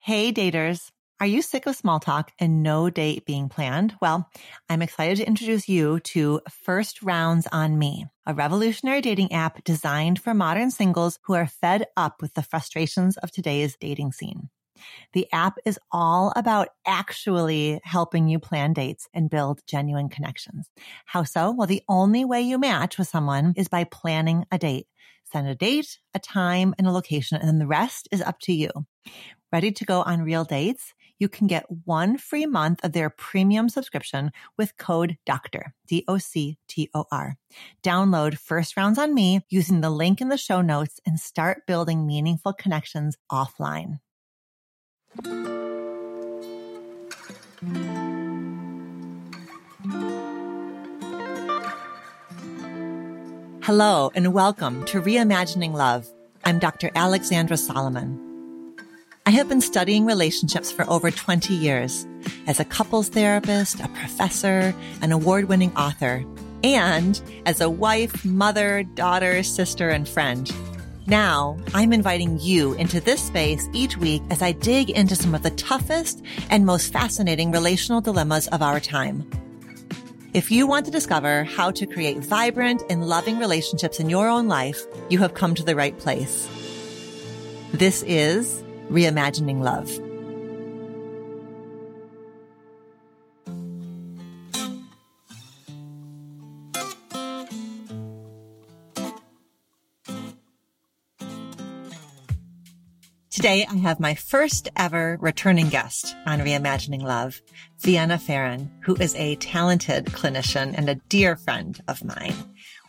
Hey, daters. Are you sick of small talk and no date being planned? Well, I'm excited to introduce you to First Rounds on Me, a revolutionary dating app designed for modern singles who are fed up with the frustrations of today's dating scene. The app is all about actually helping you plan dates and build genuine connections. How so? Well, the only way you match with someone is by planning a date. Send a date, a time, and a location, and then the rest is up to you. Ready to go on real dates? You can get one free month of their premium subscription with code DOCTOR, D-O-C-T-O-R. Download First Rounds on Me using the link in the show notes and start building meaningful connections offline. Hello and welcome to Reimagining Love. I'm Dr. Alexandra Solomon. I have been studying relationships for over 20 years as a couples therapist, a professor, an award winning author, and as a wife, mother, daughter, sister, and friend. Now I'm inviting you into this space each week as I dig into some of the toughest and most fascinating relational dilemmas of our time. If you want to discover how to create vibrant and loving relationships in your own life, you have come to the right place. This is Reimagining Love. Today, I have my first ever returning guest on Reimagining Love, Vienna Pharaon, who is a talented clinician and a dear friend of mine.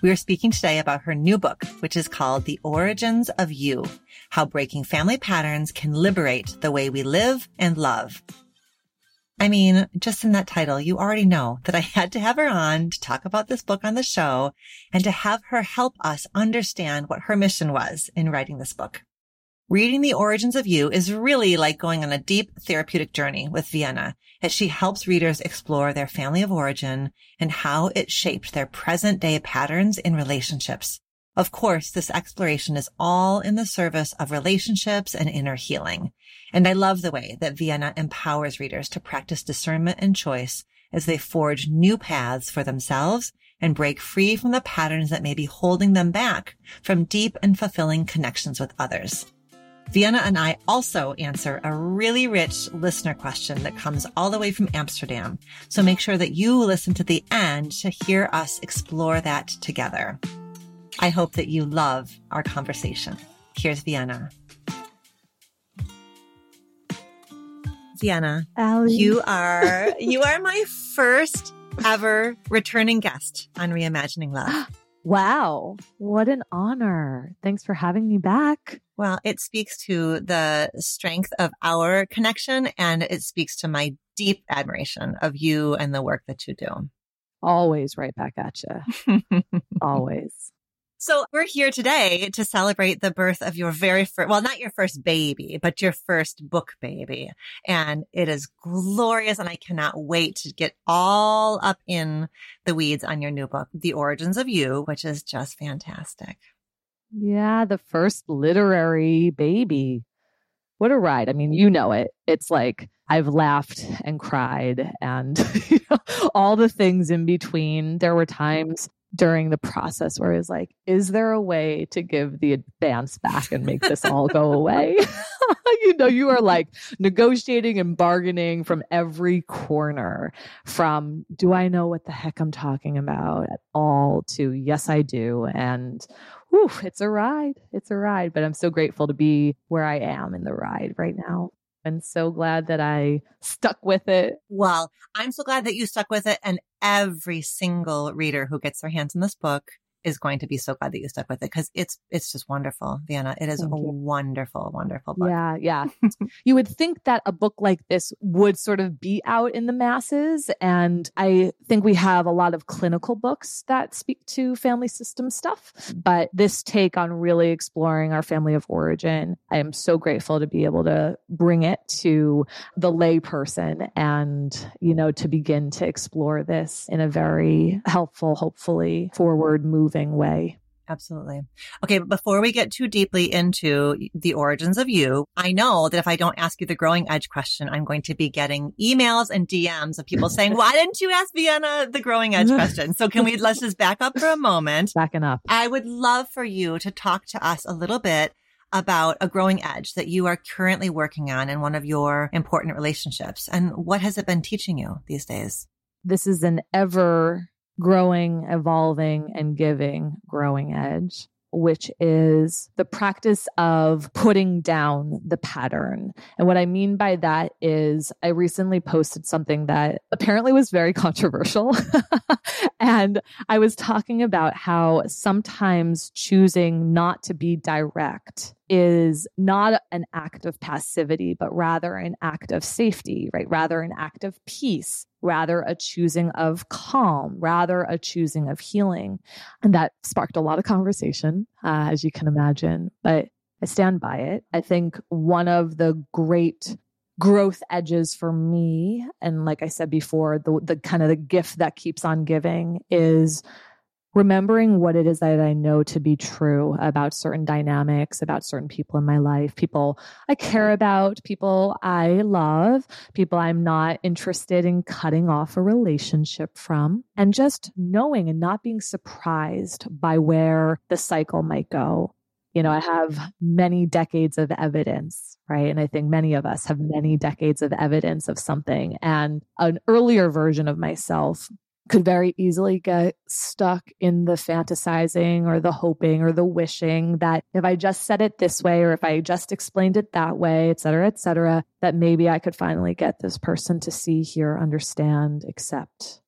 We are speaking today about her new book, which is called The Origins of You, How Breaking Family Patterns Can Liberate the Way We Live and Love. I mean, just in that title, you already know that I had to have her on to talk about this book on the show and to have her help us understand what her mission was in writing this book. Reading The Origins of You is really like going on a deep therapeutic journey with Vienna as she helps readers explore their family of origin and how it shaped their present day patterns in relationships. Of course, this exploration is all in the service of relationships and inner healing. And I love the way that Vienna empowers readers to practice discernment and choice as they forge new paths for themselves and break free from the patterns that may be holding them back from deep and fulfilling connections with others. Vienna and I also answer a really rich listener question that comes all the way from Amsterdam. So make sure that you listen to the end to hear us explore that together. I hope that you love our conversation. Here's Vienna. Vienna, Allie. you are you are my first ever returning guest on Reimagining Love. Wow. What an honor. Thanks for having me back. Well, it speaks to the strength of our connection and it speaks to my deep admiration of you and the work that you do. Always right back at you. Always. So we're here today to celebrate the birth of your very first, well, not your first baby, but your first book baby. And it is glorious. And I cannot wait to get all up in the weeds on your new book, The Origins of You, which is just fantastic. Yeah, the first literary baby. What a ride. I mean, you know it. It's like I've laughed and cried and you know, all the things in between. There were mm-hmm. times during the process where it's like, is there a way to give the advance back and make this all go away? you know, you are like negotiating and bargaining from every corner from do I know what the heck I'm talking about at all to yes, I do. And whew, it's a ride. It's a ride, but I'm so grateful to be where I am in the ride right now. I'm so glad that I stuck with it. Well, I'm so glad that you stuck with it. And every single reader who gets their hands on this book is going to be so glad that you stuck with it because it's it's just wonderful, Vienna. It is Thank a you. wonderful, wonderful book. Yeah, yeah. you would think that a book like this would sort of be out in the masses. And I think we have a lot of clinical books that speak to family system stuff. But this take on really exploring our family of origin, I am so grateful to be able to bring it to the layperson and, you know, to begin to explore this in a very helpful, hopefully forward moving way. Absolutely. Okay, but before we get too deeply into the origins of you, I know that if I don't ask you the growing edge question, I'm going to be getting emails and DMs of people saying, why didn't you ask Vienna uh, the growing edge question? So can we, let's just back up for a moment. Backing up. I would love for you to talk to us a little bit about a growing edge that you are currently working on in one of your important relationships. And what has it been teaching you these days? This is an ever growing, evolving, and giving growing edge which is the practice of putting down the pattern. And what I mean by that is I recently posted something that apparently was very controversial. and I was talking about how sometimes choosing not to be direct is not an act of passivity, but rather an act of safety, right? Rather an act of peace, rather a choosing of calm, rather a choosing of healing. And that sparked a lot of conversation, uh, as you can imagine, but I stand by it. I think one of the great growth edges for me, and like I said before, the, the kind of the gift that keeps on giving is remembering what it is that I know to be true about certain dynamics, about certain people in my life, people I care about, people I love, people I'm not interested in cutting off a relationship from, and just knowing and not being surprised by where the cycle might go. You know, I have many decades of evidence, right? And I think many of us have many decades of evidence of something. And an earlier version of myself could very easily get stuck in the fantasizing or the hoping or the wishing that if I just said it this way or if I just explained it that way, et cetera, et cetera, that maybe I could finally get this person to see, hear, understand, accept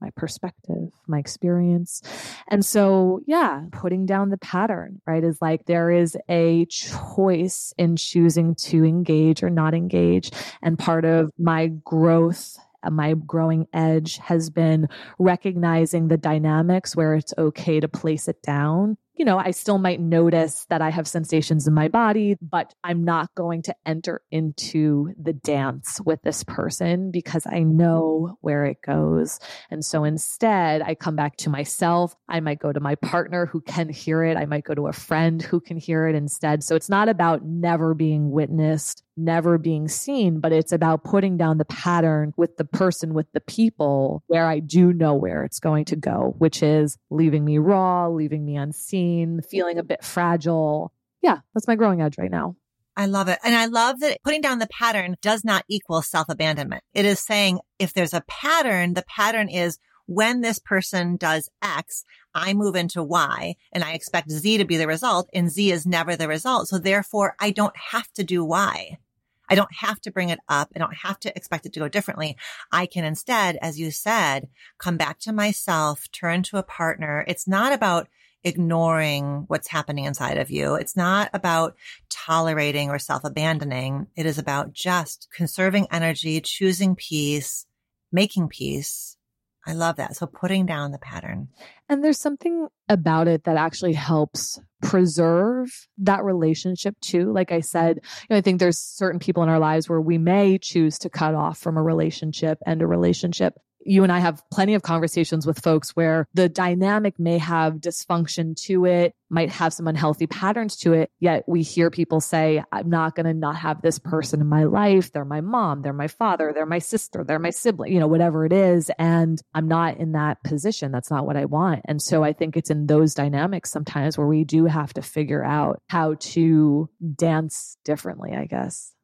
my perspective, my experience. And so, yeah, putting down the pattern, right, is like there is a choice in choosing to engage or not engage. And part of my growth Uh, my growing edge has been recognizing the dynamics where it's okay to place it down you know, I still might notice that I have sensations in my body, but I'm not going to enter into the dance with this person because I know where it goes. And so instead, I come back to myself. I might go to my partner who can hear it. I might go to a friend who can hear it instead. So it's not about never being witnessed, never being seen, but it's about putting down the pattern with the person, with the people where I do know where it's going to go, which is leaving me raw, leaving me unseen feeling a bit fragile. Yeah, that's my growing edge right now. I love it. And I love that putting down the pattern does not equal self abandonment. It is saying if there's a pattern, the pattern is when this person does X, I move into Y and I expect Z to be the result and Z is never the result. So therefore I don't have to do Y. I don't have to bring it up. I don't have to expect it to go differently. I can instead, as you said, come back to myself, turn to a partner. It's not about ignoring what's happening inside of you. It's not about tolerating or self abandoning. It is about just conserving energy, choosing peace, making peace. I love that. So putting down the pattern. And there's something about it that actually helps preserve that relationship too. Like I said, you know, I think there's certain people in our lives where we may choose to cut off from a relationship and a relationship you and I have plenty of conversations with folks where the dynamic may have dysfunction to it, might have some unhealthy patterns to it. Yet we hear people say, I'm not going to not have this person in my life. They're my mom. They're my father. They're my sister. They're my sibling, you know, whatever it is. And I'm not in that position. That's not what I want. And so I think it's in those dynamics sometimes where we do have to figure out how to dance differently, I guess.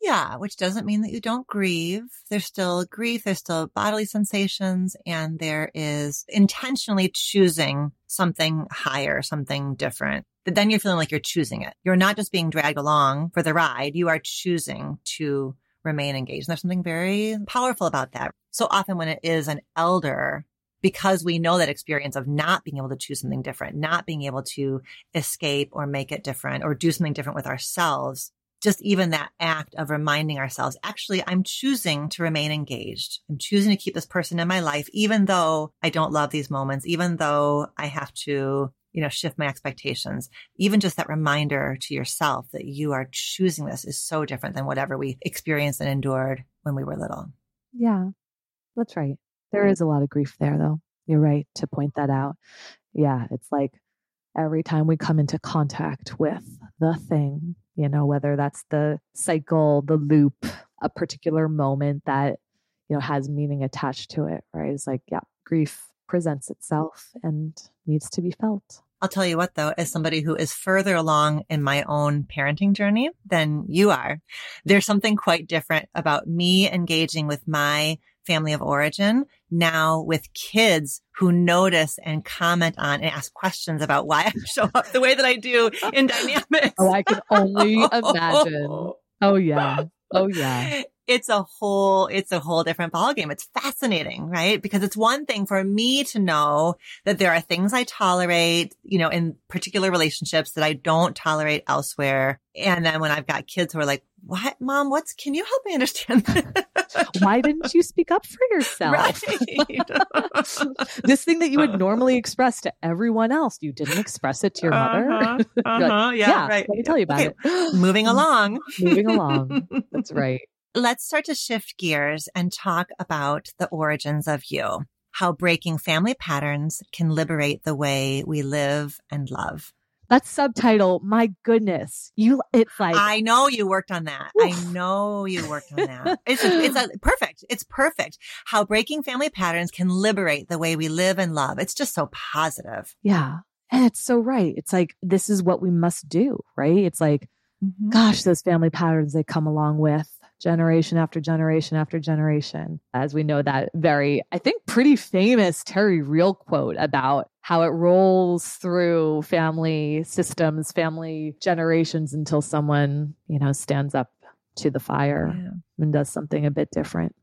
Yeah, which doesn't mean that you don't grieve. There's still grief, there's still bodily sensations, and there is intentionally choosing something higher, something different. But then you're feeling like you're choosing it. You're not just being dragged along for the ride. You are choosing to remain engaged. And there's something very powerful about that. So often when it is an elder, because we know that experience of not being able to choose something different, not being able to escape or make it different or do something different with ourselves, just even that act of reminding ourselves, actually, I'm choosing to remain engaged. I'm choosing to keep this person in my life, even though I don't love these moments, even though I have to, you know, shift my expectations. Even just that reminder to yourself that you are choosing this is so different than whatever we experienced and endured when we were little. Yeah, that's right. There is a lot of grief there, though. You're right to point that out. Yeah, it's like every time we come into contact with the thing, you know, whether that's the cycle, the loop, a particular moment that, you know, has meaning attached to it, right? It's like, yeah, grief presents itself and needs to be felt. I'll tell you what though, as somebody who is further along in my own parenting journey than you are, there's something quite different about me engaging with my family of origin now with kids who notice and comment on and ask questions about why I show up the way that I do in dynamics. Oh, I can only imagine. Oh yeah. Oh yeah it's a whole, it's a whole different ballgame. It's fascinating, right? Because it's one thing for me to know that there are things I tolerate, you know, in particular relationships that I don't tolerate elsewhere. And then when I've got kids who are like, what, mom, what's, can you help me understand Why didn't you speak up for yourself? Right. this thing that you would normally express to everyone else, you didn't express it to your mother. Uh-huh, uh-huh, like, yeah, yeah, right. Let me tell you about okay. it. Moving along. Moving along. That's right. Let's start to shift gears and talk about the origins of you, how breaking family patterns can liberate the way we live and love. That subtitle, my goodness, you, it's like. I know you worked on that. Oof. I know you worked on that. It's, a, it's a, perfect. It's perfect. How breaking family patterns can liberate the way we live and love. It's just so positive. Yeah. And it's so right. It's like, this is what we must do, right? It's like, mm-hmm. gosh, those family patterns they come along with generation after generation after generation. As we know, that very, I think, pretty famous Terry Real quote about how it rolls through family systems, family generations until someone, you know, stands up to the fire yeah. and does something a bit different.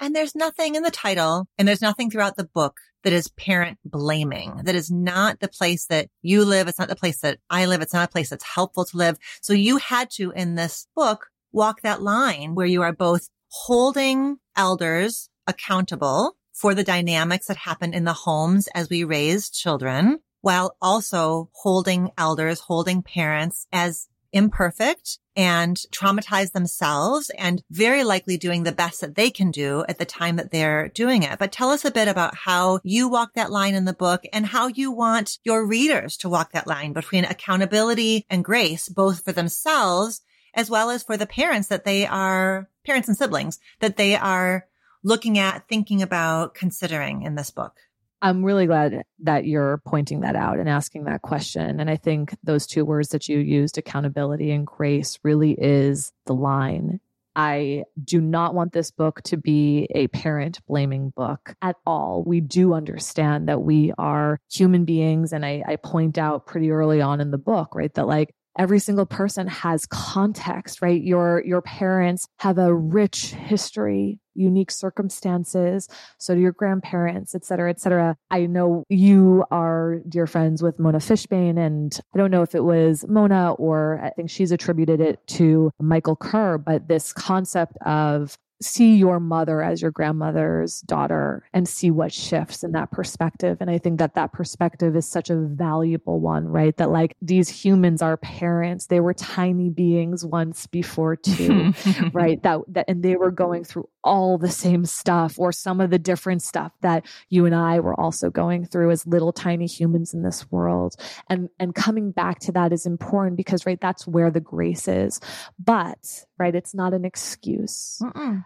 And there's nothing in the title and there's nothing throughout the book that is parent blaming. That is not the place that you live. It's not the place that I live. It's not a place that's helpful to live. So you had to, in this book, walk that line where you are both holding elders accountable for the dynamics that happen in the homes as we raise children while also holding elders, holding parents as imperfect and traumatized themselves and very likely doing the best that they can do at the time that they're doing it. But tell us a bit about how you walk that line in the book and how you want your readers to walk that line between accountability and grace, both for themselves as well as for the parents that they are parents and siblings that they are looking at, thinking about, considering in this book. I'm really glad that you're pointing that out and asking that question. And I think those two words that you used, accountability and grace, really is the line. I do not want this book to be a parent blaming book at all. We do understand that we are human beings. And I, I point out pretty early on in the book, right, that like every single person has context, right? Your, your parents have a rich history, unique circumstances. So do your grandparents, et cetera, et cetera. I know you are dear friends with Mona Fishbane, and I don't know if it was Mona or I think she's attributed it to Michael Kerr, but this concept of see your mother as your grandmother's daughter and see what shifts in that perspective. And I think that that perspective is such a valuable one, right? That like these humans are parents. They were tiny beings once before too, right? That, that, and they were going through all the same stuff or some of the different stuff that you and I were also going through as little tiny humans in this world. And, and coming back to that is important because, right, that's where the grace is. But, right, it's not an excuse. Mm-mm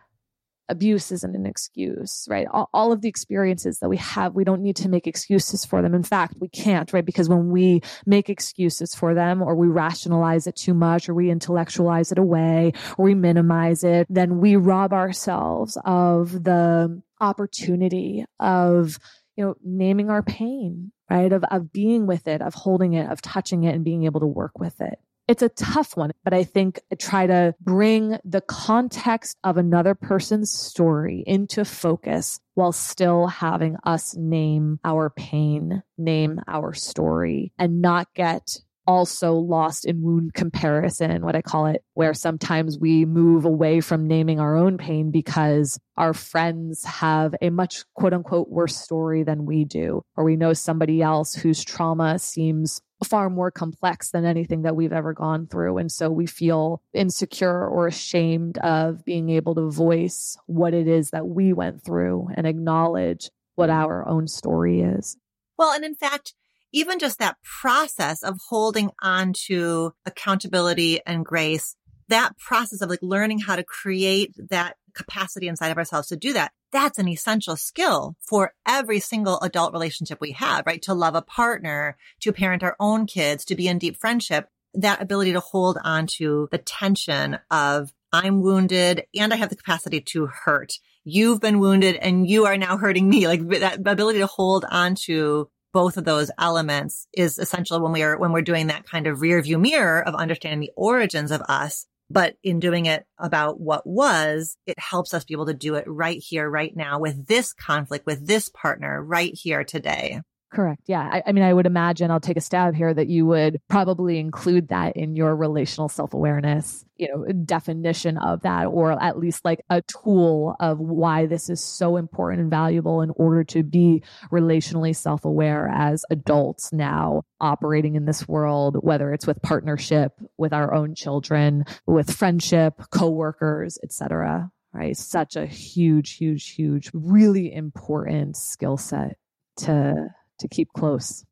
abuse isn't an excuse, right? All, all, of the experiences that we have, we don't need to make excuses for them. In fact, we can't, right? Because when we make excuses for them or we rationalize it too much or we intellectualize it away or we minimize it, then we rob ourselves of the opportunity of, you know, naming our pain, right? Of, of being with it, of holding it, of touching it and being able to work with it it's a tough one, but I think I try to bring the context of another person's story into focus while still having us name our pain, name our story, and not get also lost in wound comparison, what I call it, where sometimes we move away from naming our own pain because our friends have a much quote unquote worse story than we do, or we know somebody else whose trauma seems far more complex than anything that we've ever gone through. And so we feel insecure or ashamed of being able to voice what it is that we went through and acknowledge what our own story is. Well, and in fact, even just that process of holding on to accountability and grace, that process of like learning how to create that capacity inside of ourselves to do that. That's an essential skill for every single adult relationship we have, right? To love a partner, to parent our own kids, to be in deep friendship. That ability to hold on to the tension of I'm wounded and I have the capacity to hurt. You've been wounded and you are now hurting me. Like that ability to hold on to both of those elements is essential when we are, when we're doing that kind of rear view mirror of understanding the origins of us. But in doing it about what was, it helps us be able to do it right here, right now with this conflict, with this partner right here today. Correct. Yeah. I, I, mean, I would imagine I'll take a stab here that you would probably include that in your relational self awareness, you know, definition of that, or at least like a tool of why this is so important and valuable in order to be relationally self aware as adults now operating in this world, whether it's with partnership, with our own children, with friendship, coworkers, etc. Right. Such a huge, huge, huge, really important skill set to to keep close.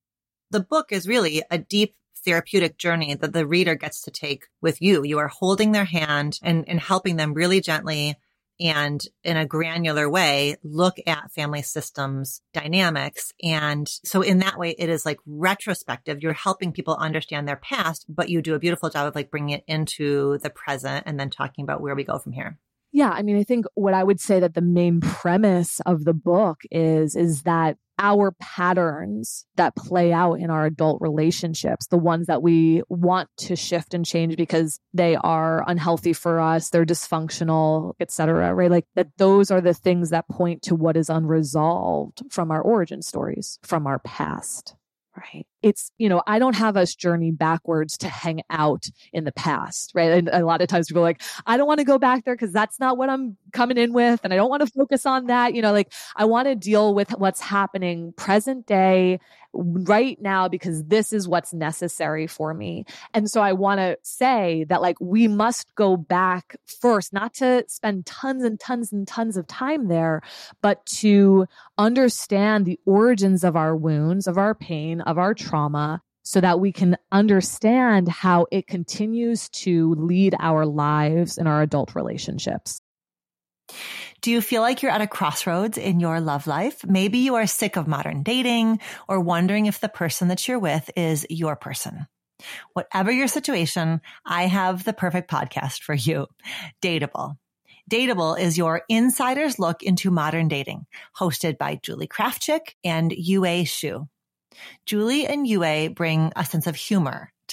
The book is really a deep therapeutic journey that the reader gets to take with you. You are holding their hand and, and helping them really gently and in a granular way look at family systems dynamics. And so in that way, it is like retrospective. You're helping people understand their past, but you do a beautiful job of like bringing it into the present and then talking about where we go from here. Yeah, I mean, I think what I would say that the main premise of the book is is that our patterns that play out in our adult relationships, the ones that we want to shift and change because they are unhealthy for us, they're dysfunctional, etc. right? Like that those are the things that point to what is unresolved from our origin stories, from our past. Right. It's, you know, I don't have us journey backwards to hang out in the past, right? And a lot of times people are like, I don't want to go back there because that's not what I'm coming in with. And I don't want to focus on that. You know, like I want to deal with what's happening present day right now because this is what's necessary for me. And so I want to say that like we must go back first, not to spend tons and tons and tons of time there, but to understand the origins of our wounds, of our pain, of our trauma, so that we can understand how it continues to lead our lives in our adult relationships. Do you feel like you're at a crossroads in your love life? Maybe you are sick of modern dating or wondering if the person that you're with is your person. Whatever your situation, I have the perfect podcast for you. Dateable. Dateable is your insider's look into modern dating, hosted by Julie Krafchick and Yue Xu. Julie and Yue bring a sense of humor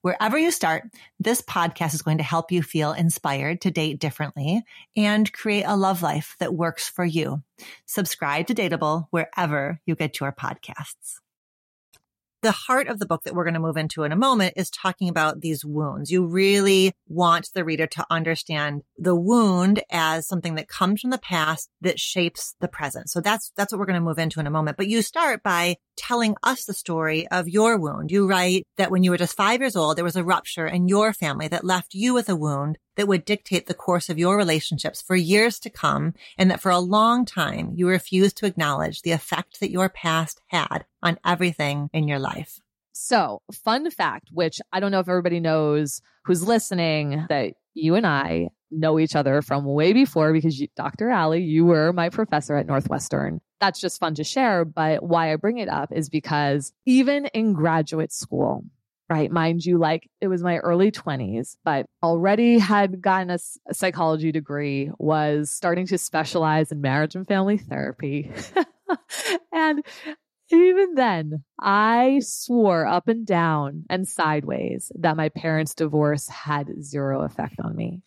Wherever you start, this podcast is going to help you feel inspired to date differently and create a love life that works for you. Subscribe to Dateable wherever you get your podcasts the heart of the book that we're going to move into in a moment is talking about these wounds. You really want the reader to understand the wound as something that comes from the past that shapes the present. So that's, that's what we're going to move into in a moment. But you start by telling us the story of your wound. You write that when you were just five years old, there was a rupture in your family that left you with a wound that would dictate the course of your relationships for years to come, and that for a long time you refused to acknowledge the effect that your past had on everything in your life. So, fun fact, which I don't know if everybody knows who's listening, that you and I know each other from way before because you, Dr. Allie, you were my professor at Northwestern. That's just fun to share. But why I bring it up is because even in graduate school, right? Mind you, like it was my early 20s, but already had gotten a, a psychology degree, was starting to specialize in marriage and family therapy. and even then, I swore up and down and sideways that my parents' divorce had zero effect on me.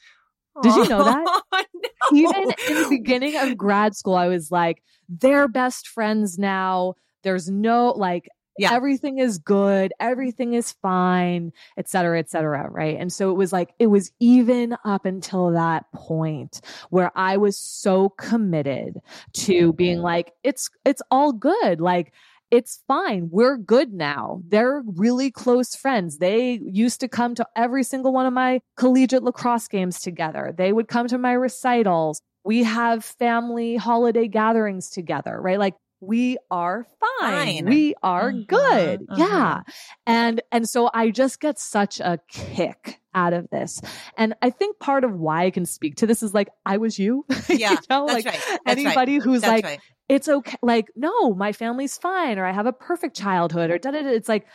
Did you know that? no. Even in the beginning of grad school, I was like, they're best friends now. There's no, like, Yeah. everything is good, everything is fine, et cetera, et cetera. Right. And so it was like, it was even up until that point where I was so committed to being mm-hmm. like, it's, it's all good. Like, it's fine. We're good now. They're really close friends. They used to come to every single one of my collegiate lacrosse games together. They would come to my recitals. We have family holiday gatherings together, right? Like we are fine. Fine. We are Mhm, good. Yeah. And and so I just get such a kick out of this. And I think part of why I can speak to this is like I was you. Yeah, you know, That's like right. That's right. anybody who's That's like right. it's okay. Like, no, my family's fine, or I have a perfect childhood, or da da da. It's like,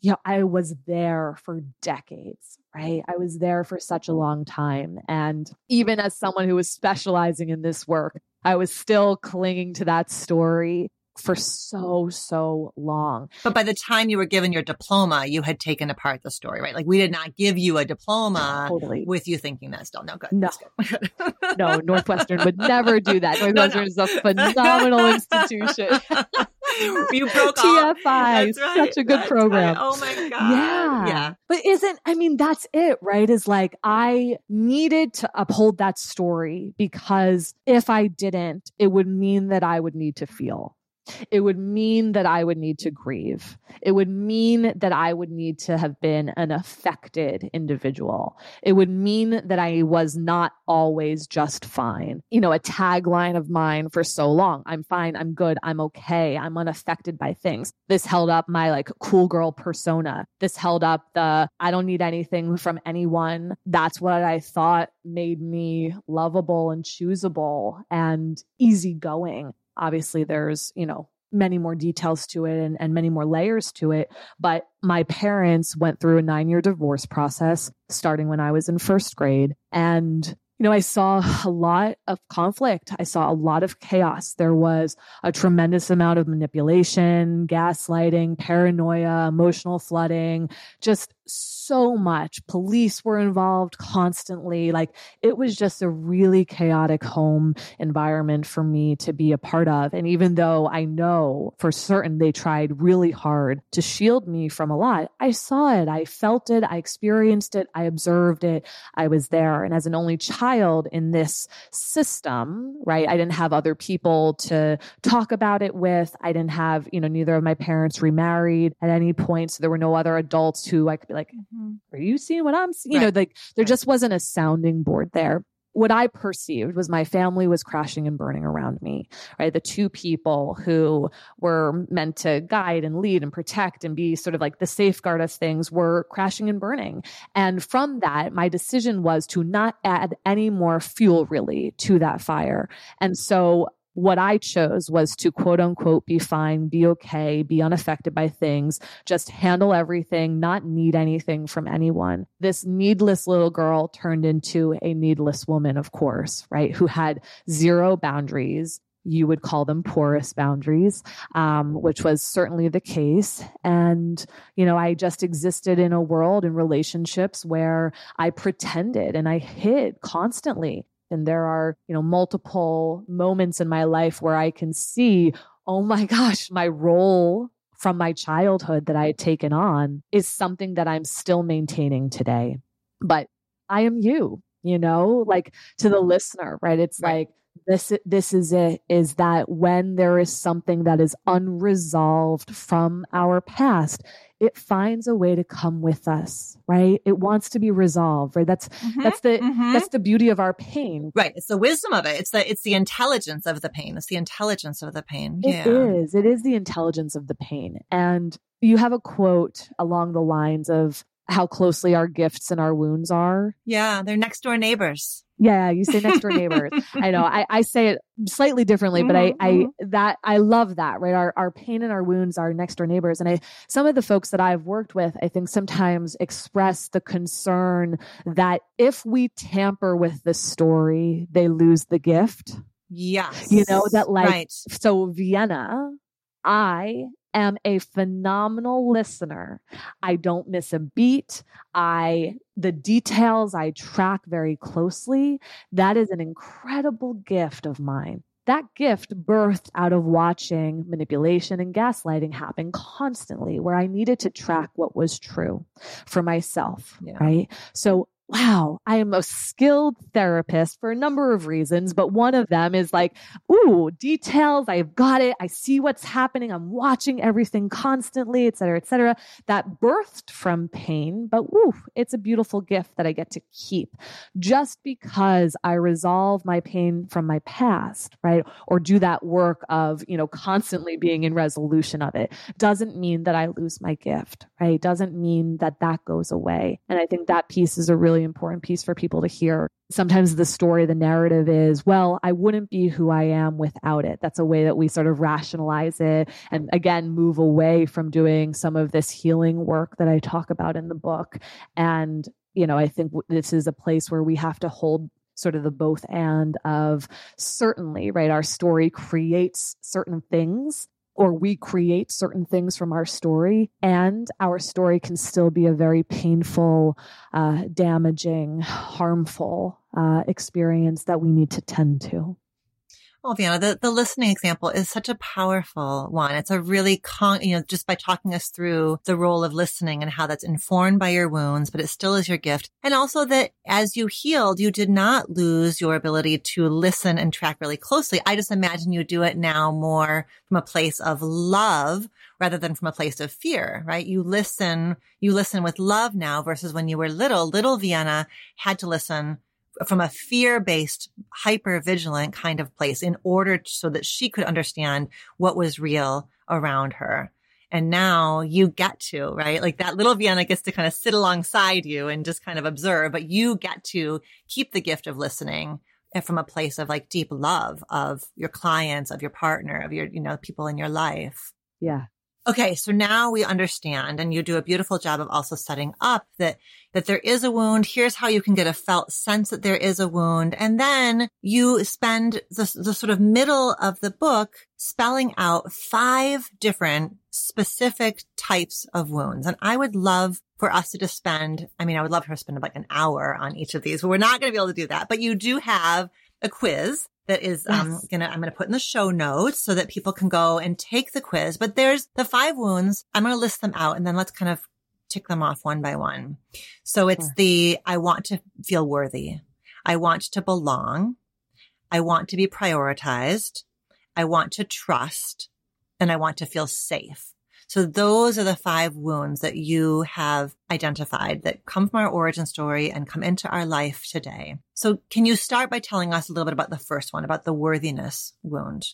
you know, I was there for decades, right? I was there for such a long time. And even as someone who was specializing in this work, I was still clinging to that story for so, so long. But by the time you were given your diploma, you had taken apart the story, right? Like we did not give you a diploma Totally. with you thinking that still. No, good. No. Good. No, Northwestern would never do that. Northwestern is a phenomenal institution. you broke. TFI, That's right. such a good That's program. right. Oh my god. Yeah. Yeah. But isn't, I mean, that's it, right? Is like, I needed to uphold that story because if I didn't, it would mean that I would need to feel. It would mean that I would need to grieve. It would mean that I would need to have been an affected individual. It would mean that I was not always just fine. You know, a tagline of mine for so long I'm fine, I'm good, I'm okay, I'm unaffected by things. This held up my like cool girl persona. This held up the I don't need anything from anyone. That's what I thought made me lovable and choosable and easygoing obviously there's you know many more details to it and, and many more layers to it but my parents went through a nine year divorce process starting when i was in first grade. And you know i saw a lot of conflict. I saw a lot of chaos. There was a tremendous amount of manipulation gaslighting paranoia emotional flooding just so much police were involved constantly like it was just a really chaotic home environment for me to be a part of. And even though I know for certain they tried really hard to shield me from a lot, I saw it, I felt it, I experienced it, I observed it, I was there. And as an only child in this system, right, I didn't have other people to talk about it with. I didn't have, you know, neither of my parents remarried at any point. So there were no other adults who I could be like, mm-hmm. are you seeing what I'm seeing? You know, like there Right. just wasn't a sounding board there. What I perceived was my family was crashing and burning around me, right? The two people who were meant to guide and lead and protect and be sort of like the safeguard of things were crashing and burning. And from that, my decision was to not add any more fuel really to that fire. And so what I chose was to quote unquote be fine, be okay, be unaffected by things, just handle everything, not need anything from anyone. This needless little girl turned into a needless woman, of course, right? Who had zero boundaries. You would call them porous boundaries, um, which was certainly the case. And, you know, I just existed in a world in relationships where I pretended and I hid constantly. And there are, you know, multiple moments in my life where I can see, oh my gosh, my role from my childhood that I had taken on is something that I'm still maintaining today. But I am you, you know, like to the listener, right? It's Right. like, this this is it is that when there is something that is unresolved from our past it finds a way to come with us right it wants to be resolved right that's that's the Mhm. that's the beauty of our pain right. It's the wisdom of it. It's the it's the intelligence of the pain. It's the intelligence of the pain. It yeah. is. It is the intelligence of the pain. And you have a quote along the lines of how closely our gifts and our wounds are. Yeah. They're next door neighbors. Yeah, you say next door neighbors. I know. I, I say it slightly differently, but I, I mm-hmm, mm-hmm. that I love that, right? Our our pain and our wounds are next door neighbors. And I some of the folks that I've worked with, I think sometimes express the concern that if we tamper with the story, they lose the gift. Yes. You know, that like Right. so Vienna, I am a phenomenal listener. I don't miss a beat. I the details I track very closely. That is an incredible gift of mine. that gift birthed out of watching manipulation and gaslighting happen constantly, where I needed to track what was true for myself. Yeah. Right. So wow, I am a skilled therapist for a number of reasons, but one of them is like, ooh, details. I've got it. I see what's happening. I'm watching everything constantly, et cetera, et cetera. That birthed from pain, but woo, it's a beautiful gift that I get to keep just because I resolve my pain from my past, right? Or do that work of, you know, constantly being in resolution of it doesn't mean that I lose my gift, right? Doesn't mean that that goes away. And I think that piece is a really really important piece for people to hear. Sometimes the story, the narrative is, well, I wouldn't be who I am without it. That's a way that we sort of rationalize it and again move away from doing some of this healing work that I talk about in the book. And, you know, I think this is a place where we have to hold sort of the both and of certainly, right? Our story creates certain things or we create certain things from our story, and our story can still be a very painful, uh, damaging, harmful uh, experience that we need to tend to. Well, Vienna, the, the listening example is such a powerful one. It's a really con, you know, just by talking us through the role of listening and how that's informed by your wounds, but it still is your gift. And also that as you healed, you did not lose your ability to listen and track really closely. I just imagine you do it now more from a place of love rather than from a place of fear, right? You listen, you listen with love now versus when you were little, little Vienna had to listen from a fear based, hyper vigilant kind of place in order to, so that she could understand what was real around her. And now you get to, right? Like that little Vienna gets to kind of sit alongside you and just kind of observe, but you get to keep the gift of listening eh, from a place of like deep love of your clients, of your partner, of your, you know, people in your life. Yeah. Okay. So now we understand and you do a beautiful job of also setting up that, that there is a wound. Here's how you can get a felt sense that there is a wound. And then you spend the, the sort of middle of the book spelling out five different specific types of wounds. And I would love for us to just spend, I mean, I would love us to spend like an hour on each of these, but we're not going to be able to do that. But you do have a quiz that is um, yes. um, gonna I'm gonna put in the show notes so that people can go and take the quiz. But there's the five wounds. I'm gonna list them out and then let's kind of tick them off one by one. So it's sure. the I want to feel worthy. I want to belong. I want to be prioritized. I want to trust and I want to feel safe. So those are the five wounds that you have identified that come from our origin story and come into our life today. So can you start by telling us a little bit about the first one, about the worthiness wound?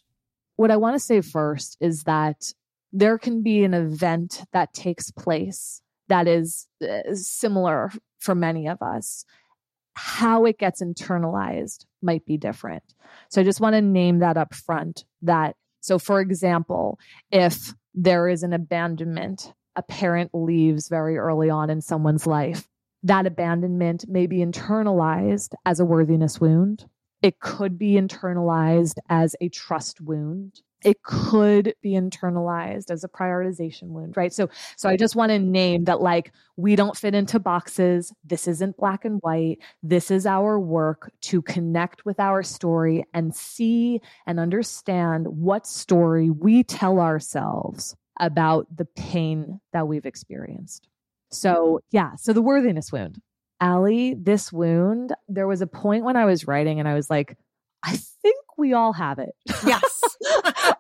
What I want to say first is that there can be an event that takes place that is uh, similar for many of us. How it gets internalized might be different. So I just want to name that up front that so for example, if there is an abandonment. A parent leaves very early on in someone's life. That abandonment may be internalized as a worthiness wound. It could be internalized as a trust wound it could be internalized as a prioritization wound right? So so i just want to name that like we don't fit into boxes. This isn't black and white. This is our work to connect with our story and see and understand what story we tell ourselves about the pain that we've experienced. So yeah so the worthiness wound. Allie, this wound, there was a point when I was writing and I was like, I think we all have it. Yes.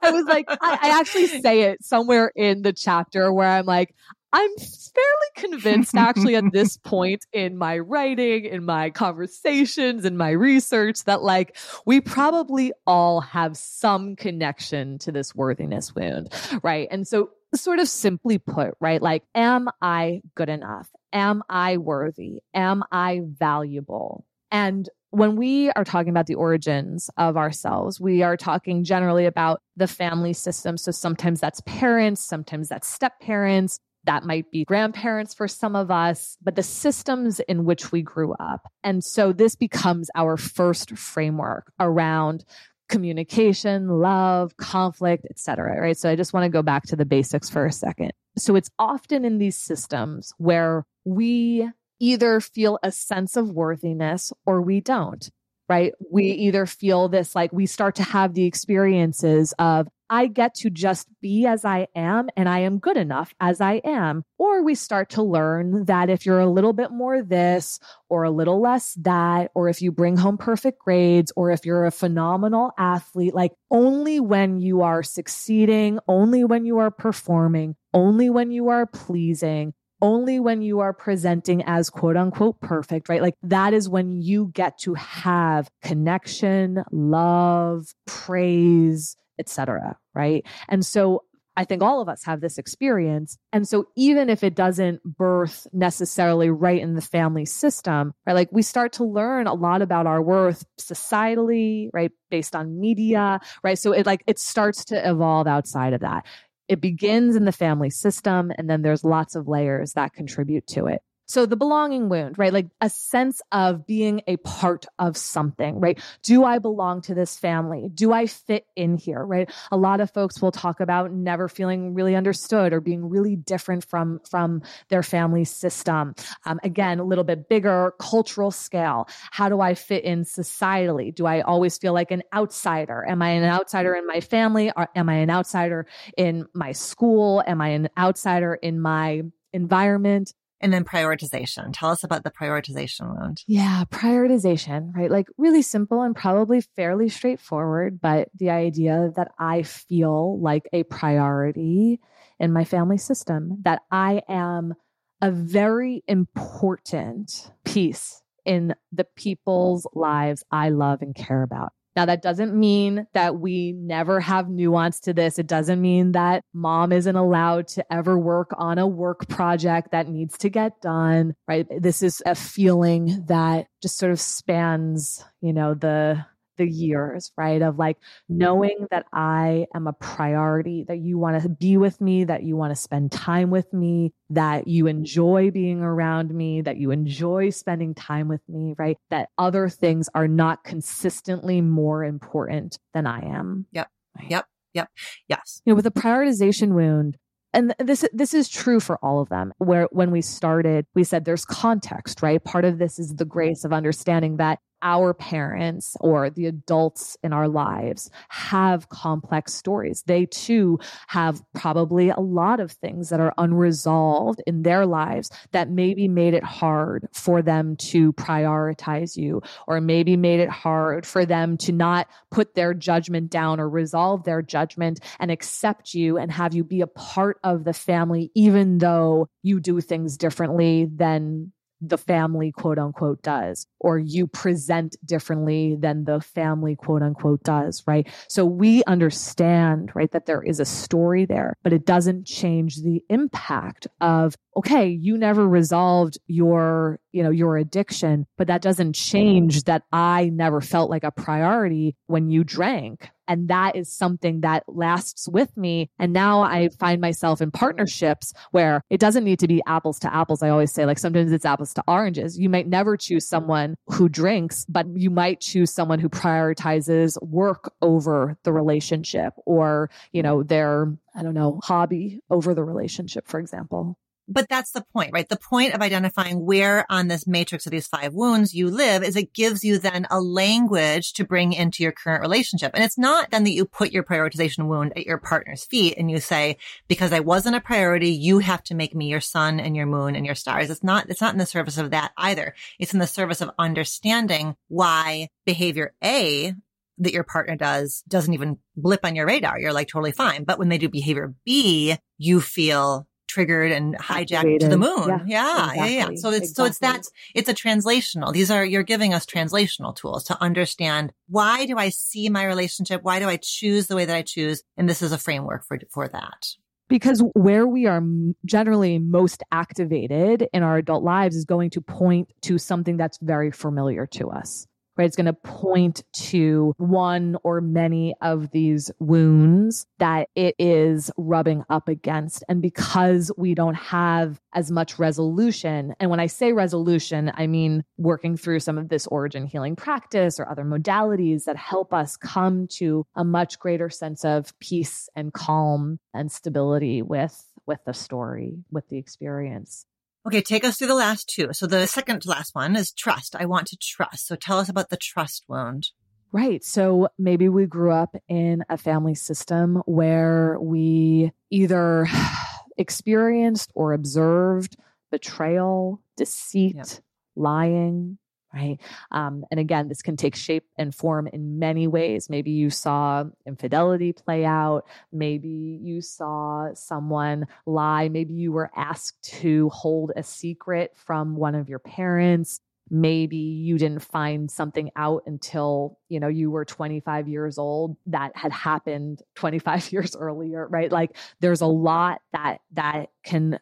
I was like, I, I, actually say it somewhere in the chapter where I'm like, I'm fairly convinced actually at this point in my writing, in my conversations, in my research that like we probably all have some connection to this worthiness wound, right? And so sort of simply put, right? Like, am I good enough? Am I worthy? Am I valuable? And when we are talking about the origins of ourselves, we are talking generally about the family system. So sometimes that's parents, sometimes that's step parents, that might be grandparents for some of us, but the systems in which we grew up. And so this becomes our first framework around communication, love, conflict, etc. right? So I just want to go back to the basics for a second. So it's often in these systems where we either feel a sense of worthiness or we don't. right? We mm-hmm. either feel this like we start to have the experiences of, I get to just be as I am and I am good enough as I am. Or we start to learn that if you're a little bit more this or a little less that, or if you bring home perfect grades, or if you're a phenomenal athlete, like only when you are succeeding, only when you are performing, only when you are pleasing, only when you are presenting as quote unquote perfect, right? Like that is when you get to have connection, love, praise, etc. right? And so I think all of us have this experience. And so even if it doesn't birth necessarily right in the family system, right? Like we start to learn a lot about our worth societally, right? Based on media, right? So it like it starts to evolve outside of that. It begins in the family system, and then there's lots of layers that contribute to it. So the belonging wound, right? Like a sense of being a part of something, right? Do I belong to this family? Do I fit in here, right? A lot of folks will talk about never feeling really understood or being really different from, from their family system. Um, again, a little bit bigger cultural scale. How do I fit in societally? Do I always feel like an outsider? Am I an outsider in my family? Or am I an outsider in my school? Am I an outsider in my environment? And then prioritization. Tell us about the prioritization wound. Yeah, prioritization, right? Like really simple and probably fairly straightforward, but the idea that I feel like a priority in my family system, that I am a very important piece in the people's lives I love and care about. Now, that doesn't mean that we never have nuance to this. It doesn't mean that mom isn't allowed to ever work on a work project that needs to get done, right? This is a feeling that just sort of spans, you know, the the years, right? Of like knowing that I am a priority, that you want to be with me, that you want to spend time with me, that you enjoy being around me, that you enjoy spending time with me, right? That other things are not consistently more important than I am. Yep. Yep. Yep. Yes. You know, with a prioritization wound, and this this is true for all of them where when we started we said there's context right part of this is the grace of understanding that our parents or the adults in our lives have complex stories. They too have probably a lot of things that are unresolved in their lives that maybe made it hard for them to prioritize you, or maybe made it hard for them to not put their judgment down or resolve their judgment and accept you and have you be a part of the family, even though you do things differently than the family quote unquote does, or you present differently than the family quote unquote does, right? So we understand, right, that there is a story there, but it doesn't change the impact of, okay, you never resolved your, you know, your addiction, but that doesn't change that I never felt like a priority when you drank, and that is something that lasts with me. And now I find myself in partnerships where it doesn't need to be apples to apples. I always say, like, sometimes it's apples to oranges. You might never choose someone who drinks, but you might choose someone who prioritizes work over the relationship or, you know, their, I don't know, hobby over the relationship, for example but that's the point, right? The point of identifying where on this matrix of these five wounds you live is it gives you then a language to bring into your current relationship. And it's not then that you put your prioritization wound at your partner's feet and you say, because I wasn't a priority, you have to make me your sun and your moon and your stars. It's not, it's not in the service of that either. It's in the service of understanding why behavior A that your partner does doesn't even blip on your radar. You're like totally fine. But when they do behavior B, you feel triggered and hijacked Activated. to the moon. Yeah, yeah, exactly. yeah, yeah. So it's exactly. so it's that it's a translational. These are you're giving us translational tools to understand why do I see my relationship? Why do I choose the way that I choose? And this is a framework for for that. Because where we are generally most activated in our adult lives is going to point to something that's very familiar to us right? It's going to point to one or many of these wounds that it is rubbing up against. And because we don't have as much resolution, and when I say resolution, I mean working through some of this origin healing practice or other modalities that help us come to a much greater sense of peace and calm and stability with with the story, with the experience. Okay, take us through the last two. So the second to last one is trust. I want to trust. So tell us about the trust wound. Right. So maybe we grew up in a family system where we either experienced or observed betrayal, deceit, yep. lying, right? Um, and again, this can take shape and form in many ways. Maybe you saw infidelity play out. Maybe you saw someone lie. Maybe you were asked to hold a secret from one of your parents. Maybe you didn't find something out until, you know, you were 25 years old that had happened 25 years earlier, right? Like there's a lot that that can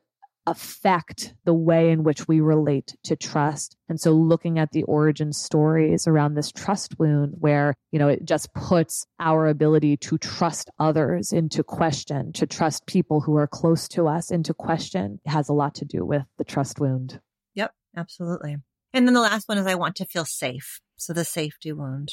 affect the way in which we relate to trust. And so looking at the origin stories around this trust wound where, you know, it just puts our ability to trust others into question, to trust people who are close to us into question has a lot to do with the trust wound. Yep, absolutely. And then the last one is I want to feel safe. So the safety wound.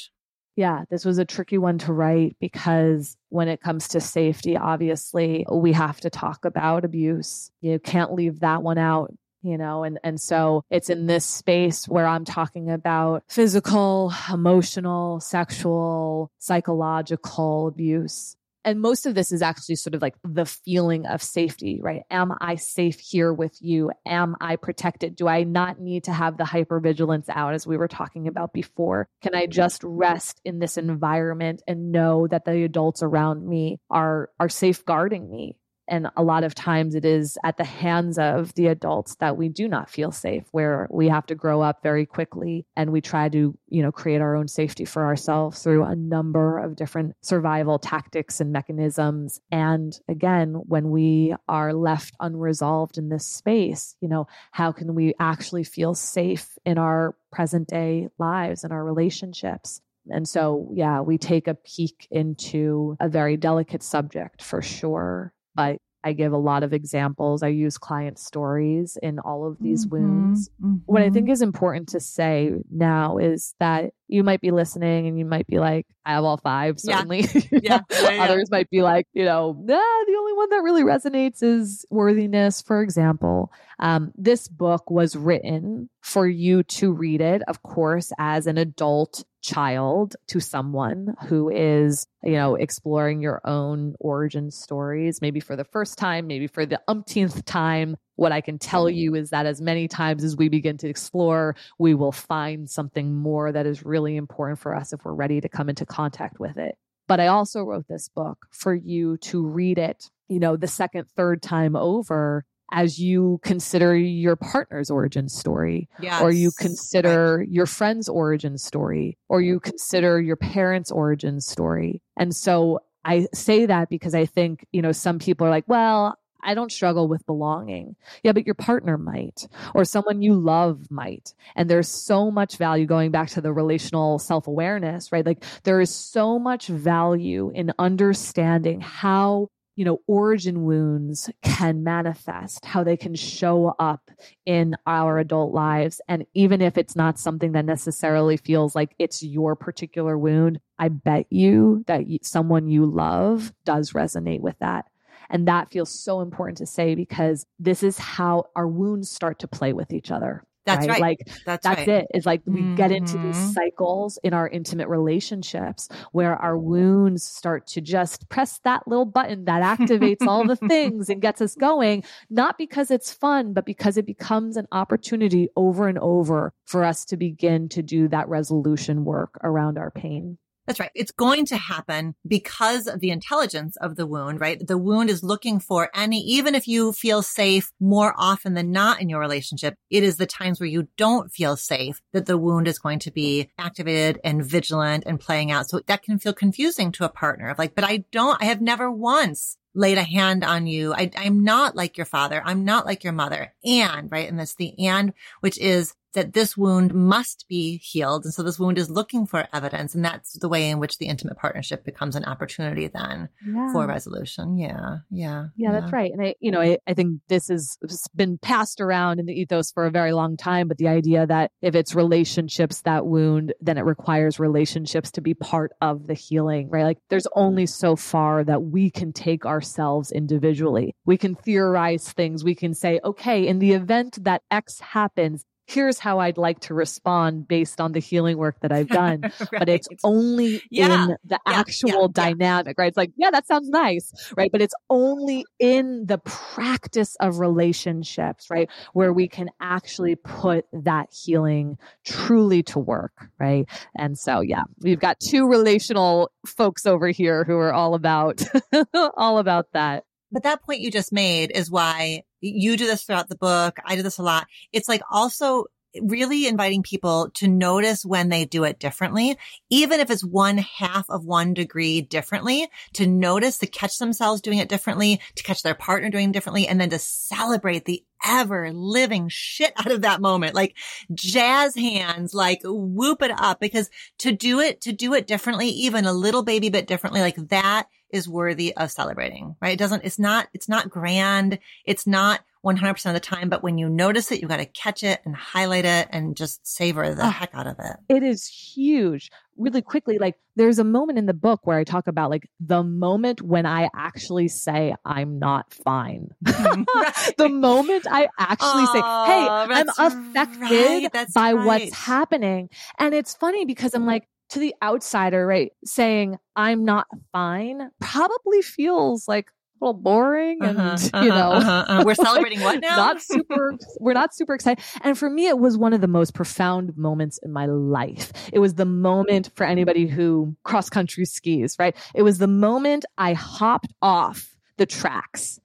Yeah, this was a tricky one to write because when it comes to safety, obviously we have to talk about abuse. You can't leave that one out you know and and so it's in this space where i'm talking about physical emotional sexual psychological abuse and most of this is actually sort of like the feeling of safety, right? Am I safe here with you? Am I protected? Do I not need to have the hypervigilance out as we were talking about before? Can I just rest in this environment and know that the adults around me are are safeguarding me? And a lot of times it is at the hands of the adults that we do not feel safe, where we have to grow up very quickly and we try to, you know, create our own safety for ourselves through a number of different survival tactics and mechanisms. And again, when we are left unresolved in this space, you know, how can we actually feel safe in our present day lives and our relationships? And so, yeah, we take a peek into a very delicate subject for sure but I give a lot of examples. I use client stories in all of these mm-hmm, wounds. Mm-hmm. What I think mm-hmm. is important to say now is that you might be listening and you might be like, I have all five, certainly. Yeah. yeah. yeah Others might be like, you know, nah, the only one that really resonates is worthiness, for example. Um, this book was written for you to read it, of course, as an adult child to someone who is, you know, exploring your own origin stories, maybe for the first time, maybe for the umpteenth time. What I can tell mm-hmm. you is that as many times as we begin to explore, we will find something more that is really important for us if we're ready to come into contact with it. But I also wrote this book for you to read it, you know, the second, third time over as you consider your partner's origin story yes. or you consider right. your friend's origin story or you consider your parents' origin story. And so I say that because I think, you know, some people are like, well, I don't struggle with belonging. Yeah, but your partner might, or someone you love might. And there's so much value going back to the relational self awareness, right? Like there is so much value in understanding how you know, origin wounds can manifest, how they can show up in our adult lives. And even if it's not something that necessarily feels like it's your particular wound, I bet you that someone you love does resonate with that. And that feels so important to say because this is how our wounds start to play with each other. That's right. right. Like that's, that's right. it. It's like we mm-hmm. get into these mm-hmm. cycles in our intimate relationships where our wounds start to just press that little button that activates all the things and gets us going, not because it's fun, but because it becomes an opportunity over and over for us to begin to do that resolution work around our pain. That's right. It's going to happen because of the intelligence of the wound, right? The wound is looking for any, even if you feel safe more often than not in your relationship, it is the times where you don't feel safe that the wound is going to be activated and vigilant and playing out. So that can feel confusing to a partner of like, but I don't, I have never once laid a hand on you. I, I'm not like your father. I'm not like your mother. And, right? And that's the and, which is that this wound must be healed. And so this wound is looking for evidence. And that's the way in which the intimate partnership becomes an opportunity then yeah. for resolution. Yeah. Yeah. Yeah. That's right. And I, you know, I, I think this has been passed around in the ethos for a very long time, but the idea that if it's relationships that wound, then it requires relationships to be part of the healing, right? Like there's only so far that we can take ourselves individually. We can theorize things. We can say, okay, in the event that X happens, here's how I'd like to respond based on the healing work that I've done. right. But it's only yeah. in the yeah. actual yeah. dynamic, right? It's like, yeah, that sounds nice, right? But it's only in the practice of relationships, right? Where we can actually put that healing truly to work, right? And so, yeah, we've got two relational folks over here who are all about, all about that. But that point you just made is why you do this throughout the book. I do this a lot. It's like also really inviting people to notice when they do it differently, even if it's one half of one degree differently, to notice, to catch themselves doing it differently, to catch their partner doing differently, and then to celebrate the ever living shit out of that moment. Like jazz hands, like whoop it up because to do it, to do it differently, even a little baby bit differently, like that is worthy of celebrating, right? It doesn't, it's not, it's not grand. It's not 100% of the time, but when you notice it, you got to catch it and highlight it and just savor the oh, heck out of it. It is huge. Really quickly, like there's a moment in the book where I talk about like the moment when I actually say I'm not fine. Mm-hmm. the moment I actually say, Hey, I'm affected right, by right. what's happening. And it's funny because I'm like, to the outsider, right, saying I'm not fine probably feels like a little boring and uh-huh, you know uh-huh, uh-huh. we're celebrating what now? not super we're not super excited. And for me it was one of the most profound moments in my life. It was the moment for anybody who cross country skis right it was the moment i hopped off the tracks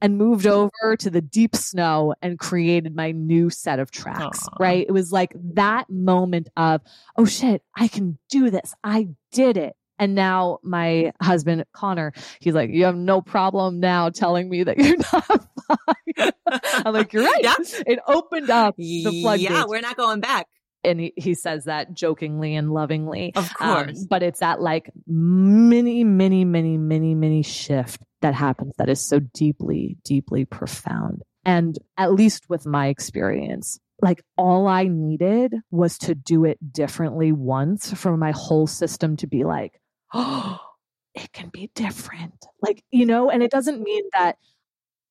and moved over to the deep snow and created my new set of tracks, Aww. right? It was like that moment of, oh shit, I can do this. I did it. And now my husband, Connor, he's like, you have no problem now telling me that you're not fine. I'm like, you're right. Yeah. It opened up the floodgates. Yeah, we're not going back and he, he says that jokingly and lovingly. Of um, course. Um, but it's that like mini, mini, mini, mini, mini shift that happens that is so deeply, deeply profound. And at least with my experience, like all I needed was to do it differently once for my whole system to be like, oh, it can be different. Like, you know, and it doesn't mean that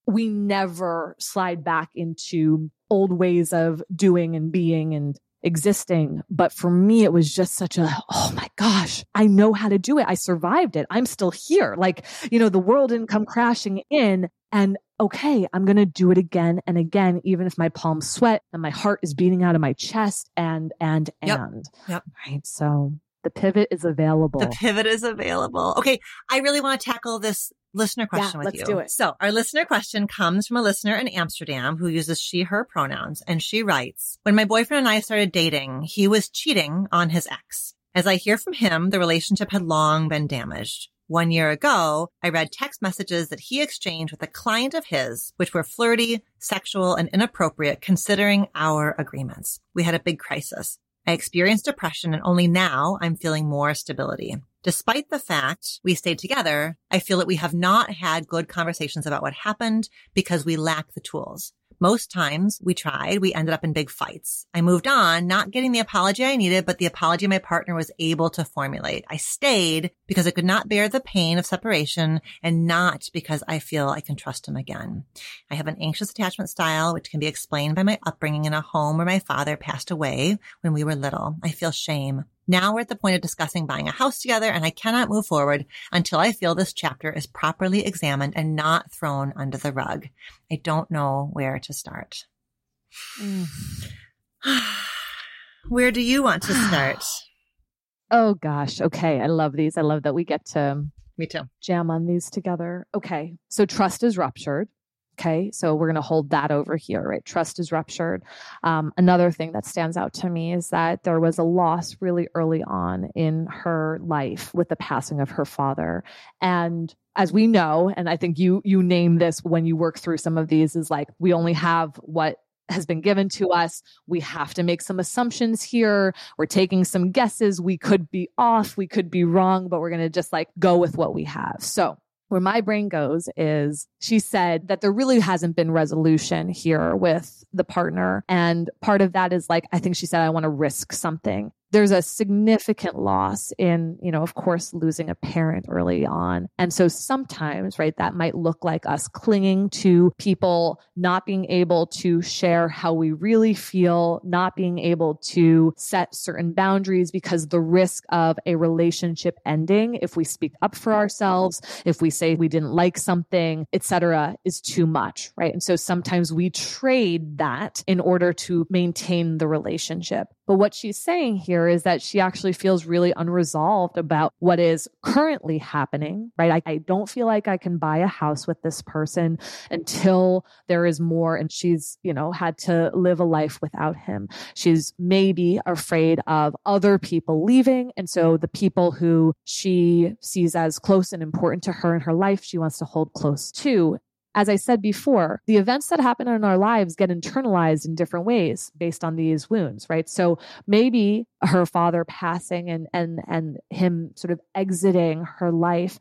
we never slide back into old ways of doing and being and existing. But for me, it was just such a, oh my gosh, I know how to do it. I survived it. I'm still here. Like, you know, the world didn't come crashing in and okay, I'm going to do it again and again, even if my palms sweat and my heart is beating out of my chest and, and, yep. and. Yep. Right. So the pivot is available. The pivot is available. Okay. I really want to tackle this listener question yeah, with let's you. do it. So our listener question comes from a listener in Amsterdam who uses she, her pronouns. And she writes, when my boyfriend and I started dating, he was cheating on his ex. As I hear from him, the relationship had long been damaged. One year ago, I read text messages that he exchanged with a client of his, which were flirty, sexual, and inappropriate considering our agreements. We had a big crisis. I experienced depression and only now I'm feeling more stability. Despite the fact we stayed together, I feel that we have not had good conversations about what happened because we lack the tools. Most times we tried, we ended up in big fights. I moved on, not getting the apology I needed, but the apology my partner was able to formulate. I stayed because I could not bear the pain of separation and not because I feel I can trust him again. I have an anxious attachment style, which can be explained by my upbringing in a home where my father passed away when we were little. I feel shame. Now we're at the point of discussing buying a house together and I cannot move forward until I feel this chapter is properly examined and not thrown under the rug. I don't know where to start. Mm. where do you want to start? oh gosh. Okay. I love these. I love that we get to me too. Jam on these together. Okay. So trust is ruptured. Okay, so we're going to hold that over here, right? Trust is ruptured. Um, another thing that stands out to me is that there was a loss really early on in her life with the passing of her father. And as we know, and I think you you name this when you work through some of these, is like we only have what has been given to us. We have to make some assumptions here. We're taking some guesses. We could be off, we could be wrong, but we're going to just like go with what we have. So where my brain goes is she said that there really hasn't been resolution here with the partner. And part of that is like, I think she said, I want to risk something there's a significant loss in, you know, of course, losing a parent early on. And so sometimes, right, that might look like us clinging to people, not being able to share how we really feel, not being able to set certain boundaries because the risk of a relationship ending, if we speak up for ourselves, if we say we didn't like something, etc., is too much, right? And so sometimes we trade that in order to maintain the relationship. But what she's saying here is that she actually feels really unresolved about what is currently happening, right? I, I, don't feel like I can buy a house with this person until there is more. And she's, you know, had to live a life without him. She's maybe afraid of other people leaving. And so the people who she sees as close and important to her in her life, she wants to hold close to as I said before, the events that happen in our lives get internalized in different ways based on these wounds, right? So maybe her father passing and and and him sort of exiting her life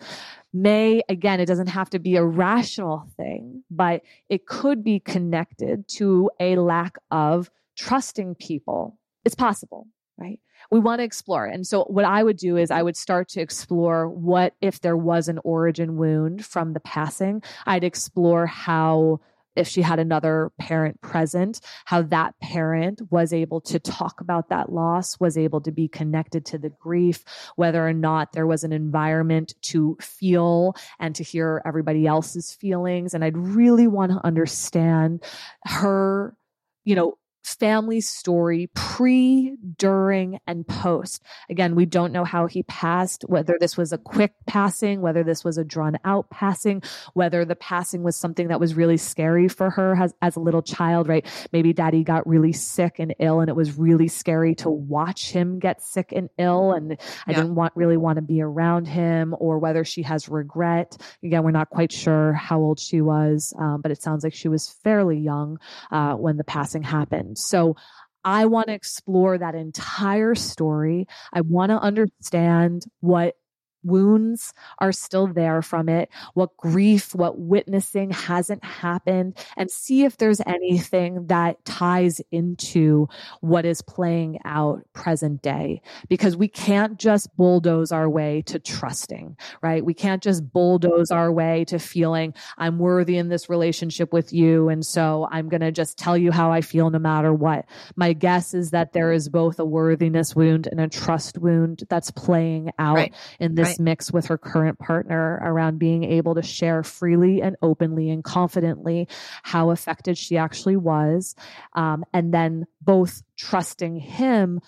may again it doesn't have to be a rational thing, but it could be connected to a lack of trusting people. It's possible, right? we want to explore. And so what I would do is I would start to explore what if there was an origin wound from the passing. I'd explore how if she had another parent present, how that parent was able to talk about that loss, was able to be connected to the grief, whether or not there was an environment to feel and to hear everybody else's feelings. And I'd really want to understand her, you know, family story pre, during, and post. Again, we don't know how he passed, whether this was a quick passing, whether this was a drawn out passing, whether the passing was something that was really scary for her as, as a little child, right? Maybe daddy got really sick and ill and it was really scary to watch him get sick and ill. And I yeah. didn't want really want to be around him or whether she has regret. Again, we're not quite sure how old she was, um, but it sounds like she was fairly young uh, when the passing happened. So I want to explore that entire story. I want to understand what wounds are still there from it, what grief, what witnessing hasn't happened, and see if there's anything that ties into what is playing out present day. Because we can't just bulldoze our way to trusting, right? We can't just bulldoze our way to feeling I'm worthy in this relationship with you. And so I'm going to just tell you how I feel no matter what. My guess is that there is both a worthiness wound and a trust wound that's playing out right. in this right. Mix with her current partner around being able to share freely and openly and confidently how affected she actually was. Um, and then both trusting him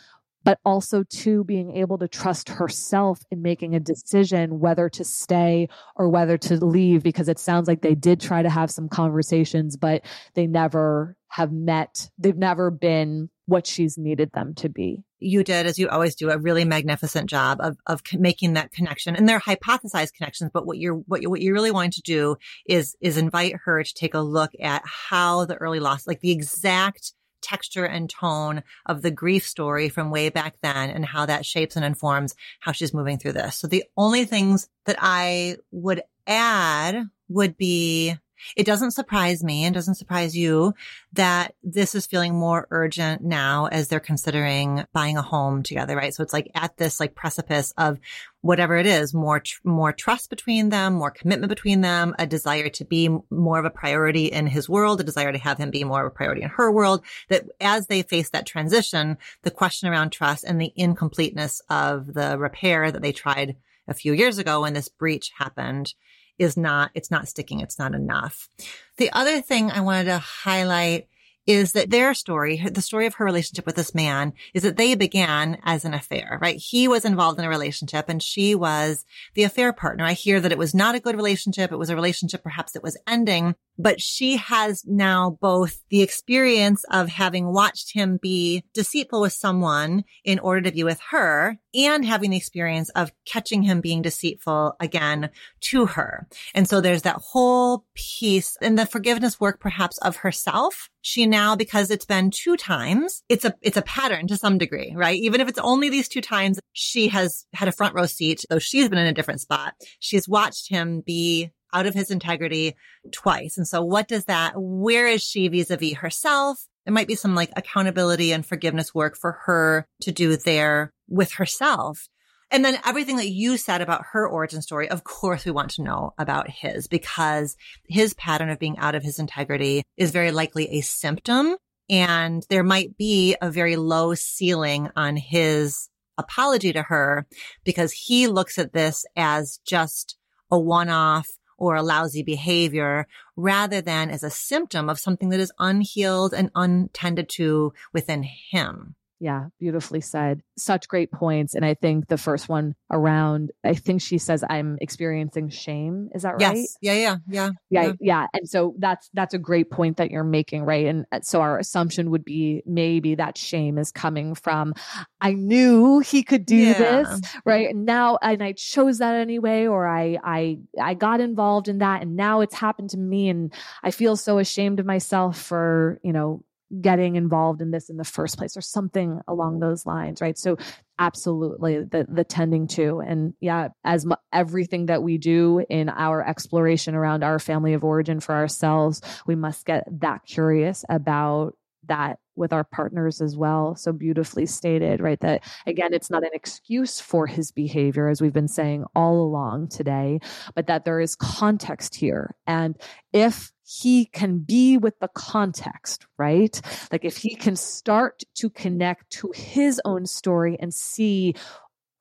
but also to being able to trust herself in making a decision whether to stay or whether to leave because it sounds like they did try to have some conversations but they never have met they've never been what she's needed them to be. You did, as you always do, a really magnificent job of, of making that connection. And they're hypothesized connections, but what you're, what you what you're really wanting to do is, is invite her to take a look at how the early loss, like the exact texture and tone of the grief story from way back then and how that shapes and informs how she's moving through this. So the only things that I would add would be it doesn't surprise me and doesn't surprise you that this is feeling more urgent now as they're considering buying a home together, right? So it's like at this like precipice of whatever it is, more, tr- more trust between them, more commitment between them, a desire to be more of a priority in his world, a desire to have him be more of a priority in her world, that as they face that transition, the question around trust and the incompleteness of the repair that they tried a few years ago when this breach happened is not, it's not sticking. It's not enough. The other thing I wanted to highlight is that their story, the story of her relationship with this man is that they began as an affair, right? He was involved in a relationship and she was the affair partner. I hear that it was not a good relationship. It was a relationship perhaps that was ending, but she has now both the experience of having watched him be deceitful with someone in order to be with her and having the experience of catching him being deceitful again to her. And so there's that whole piece and the forgiveness work perhaps of herself. She now, because it's been two times, it's a, it's a pattern to some degree, right? Even if it's only these two times, she has had a front row seat, though she's been in a different spot. She's watched him be out of his integrity twice. And so what does that, where is she vis-a-vis herself? There might be some like accountability and forgiveness work for her to do there with herself. And then everything that you said about her origin story, of course, we want to know about his because his pattern of being out of his integrity is very likely a symptom. And there might be a very low ceiling on his apology to her because he looks at this as just a one off or a lousy behavior rather than as a symptom of something that is unhealed and untended to within him. Yeah, beautifully said. Such great points. And I think the first one around, I think she says, I'm experiencing shame. Is that right? Yes. Yeah, yeah, yeah. Yeah, yeah. yeah. And so that's that's a great point that you're making, right? And uh, so our assumption would be maybe that shame is coming from I knew he could do yeah. this, right? And now and I chose that anyway, or I I I got involved in that and now it's happened to me and I feel so ashamed of myself for, you know, getting involved in this in the first place or something along those lines right so absolutely the the tending to and yeah as mu- everything that we do in our exploration around our family of origin for ourselves we must get that curious about that with our partners as well. So beautifully stated, right? That again, it's not an excuse for his behavior, as we've been saying all along today, but that there is context here. And if he can be with the context, right? Like if he can start to connect to his own story and see,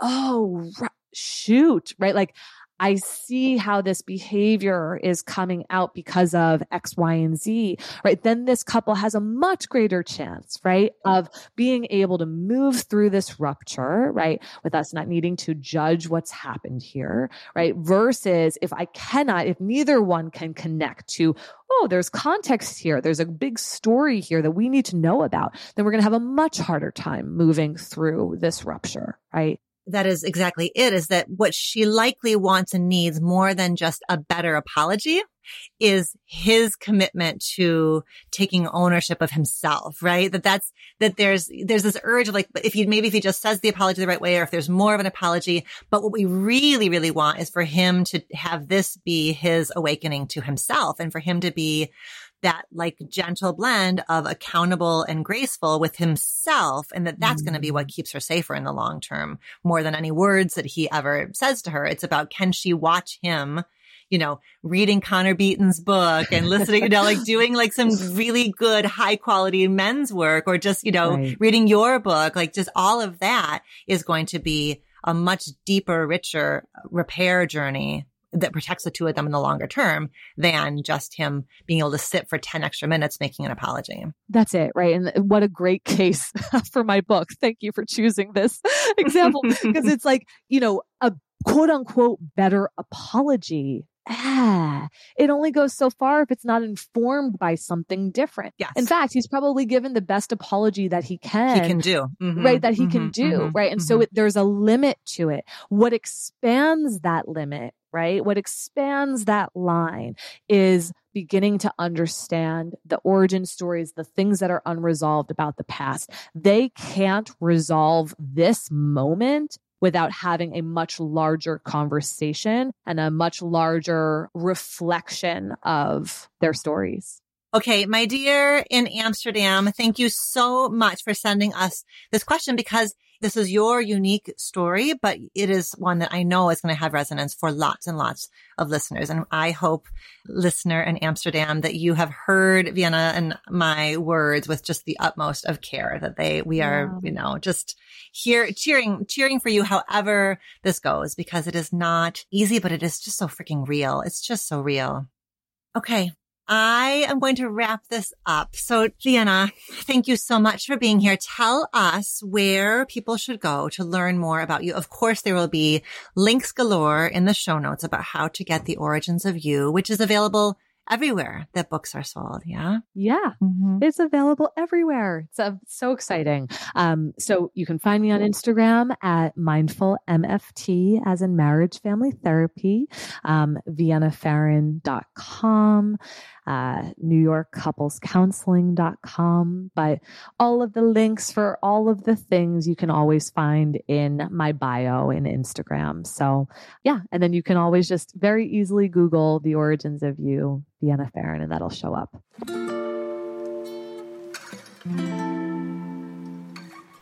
oh, shoot, right? Like I see how this behavior is coming out because of X, Y, and Z, right? Then this couple has a much greater chance, right, of being able to move through this rupture, right, with us not needing to judge what's happened here, right? Versus if I cannot, if neither one can connect to, oh, there's context here, there's a big story here that we need to know about, then we're going to have a much harder time moving through this rupture, right? That is exactly it is that what she likely wants and needs more than just a better apology is his commitment to taking ownership of himself, right? That that's, that there's, there's this urge of like, if he, maybe if he just says the apology the right way or if there's more of an apology, but what we really, really want is for him to have this be his awakening to himself and for him to be that like gentle blend of accountable and graceful with himself and that that's mm going to be what mm. keeps her safer in the long term more than any words that he ever says to her. It's about can she watch him you know, reading Connor Beaton's book and listening, you know, like doing like some really good high quality men's work or just, you know, right. reading your book, like just all of that is going to be a much deeper, richer repair journey that protects the two of them in the longer term than just him being able to sit for 10 extra minutes making an apology. That's it, right? And what a great case for my book. Thank you for choosing this example because it's like, you know, a quote unquote better apology ah, it only goes so far if it's not informed by something different. Yes. In fact, he's probably given the best apology that he can. He can do. Mm-hmm. Right. That he mm-hmm. can do. Mm-hmm. Right. And so mm-hmm. it, there's a limit to it. What expands that limit, right? What expands that line is beginning to understand the origin stories, the things that are unresolved about the past. They can't resolve this moment without having a much larger conversation and a much larger reflection of their stories. Okay, my dear in Amsterdam, thank you so much for sending us this question because this is your unique story, but it is one that I know is going to have resonance for lots and lots of listeners. And I hope listener in Amsterdam that you have heard Vienna and my words with just the utmost of care that they, we are, yeah. you know, just here cheering, cheering for you however this goes because it is not easy, but it is just so freaking real. It's just so real. Okay. I am going to wrap this up. So, Vienna, thank you so much for being here. Tell us where people should go to learn more about you. Of course, there will be links galore in the show notes about how to get the origins of you, which is available everywhere that books are sold. Yeah. Yeah. Mm-hmm. It's available everywhere. It's uh, so exciting. Um, so you can find me on Instagram at mindful MFT as in marriage family therapy, um, viennapharaon.com uh, NewYorkCouplesCounseling.com. But all of the links for all of the things you can always find in my bio in Instagram. So, yeah. And then you can always just very easily Google the origins of you, Vienna Pharaon, and that'll show up.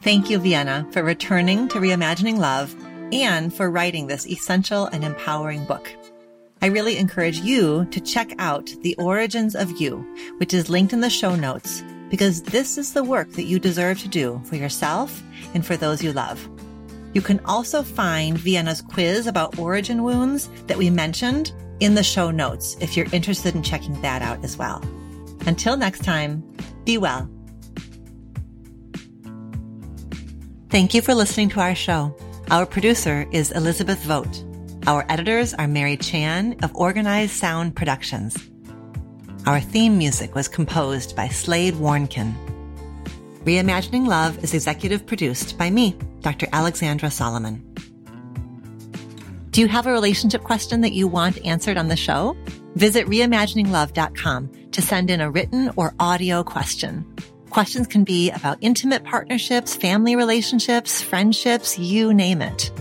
Thank you, Vienna, for returning to Reimagining Love and for writing this essential and empowering book. I really encourage you to check out The Origins of You, which is linked in the show notes, because this is the work that you deserve to do for yourself and for those you love. You can also find Vienna's quiz about origin wounds that we mentioned in the show notes if you're interested in checking that out as well. Until next time, be well. Thank you for listening to our show. Our producer is Elizabeth Vogt. Our editors are Mary Chan of Organized Sound Productions. Our theme music was composed by Slade Warnkin. Reimagining Love is executive produced by me, Dr. Alexandra Solomon. Do you have a relationship question that you want answered on the show? Visit reimagininglove.com to send in a written or audio question. Questions can be about intimate partnerships, family relationships, friendships, you name it.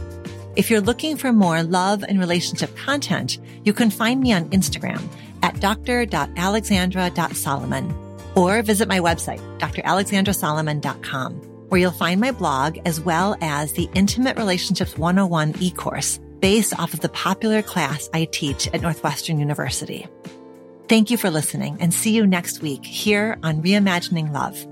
If you're looking for more love and relationship content, you can find me on Instagram at dr.alexandra.solomon or visit my website, dralexandrasolomon.com, where you'll find my blog as well as the Intimate Relationships 101 e-course based off of the popular class I teach at Northwestern University. Thank you for listening and see you next week here on Reimagining Love.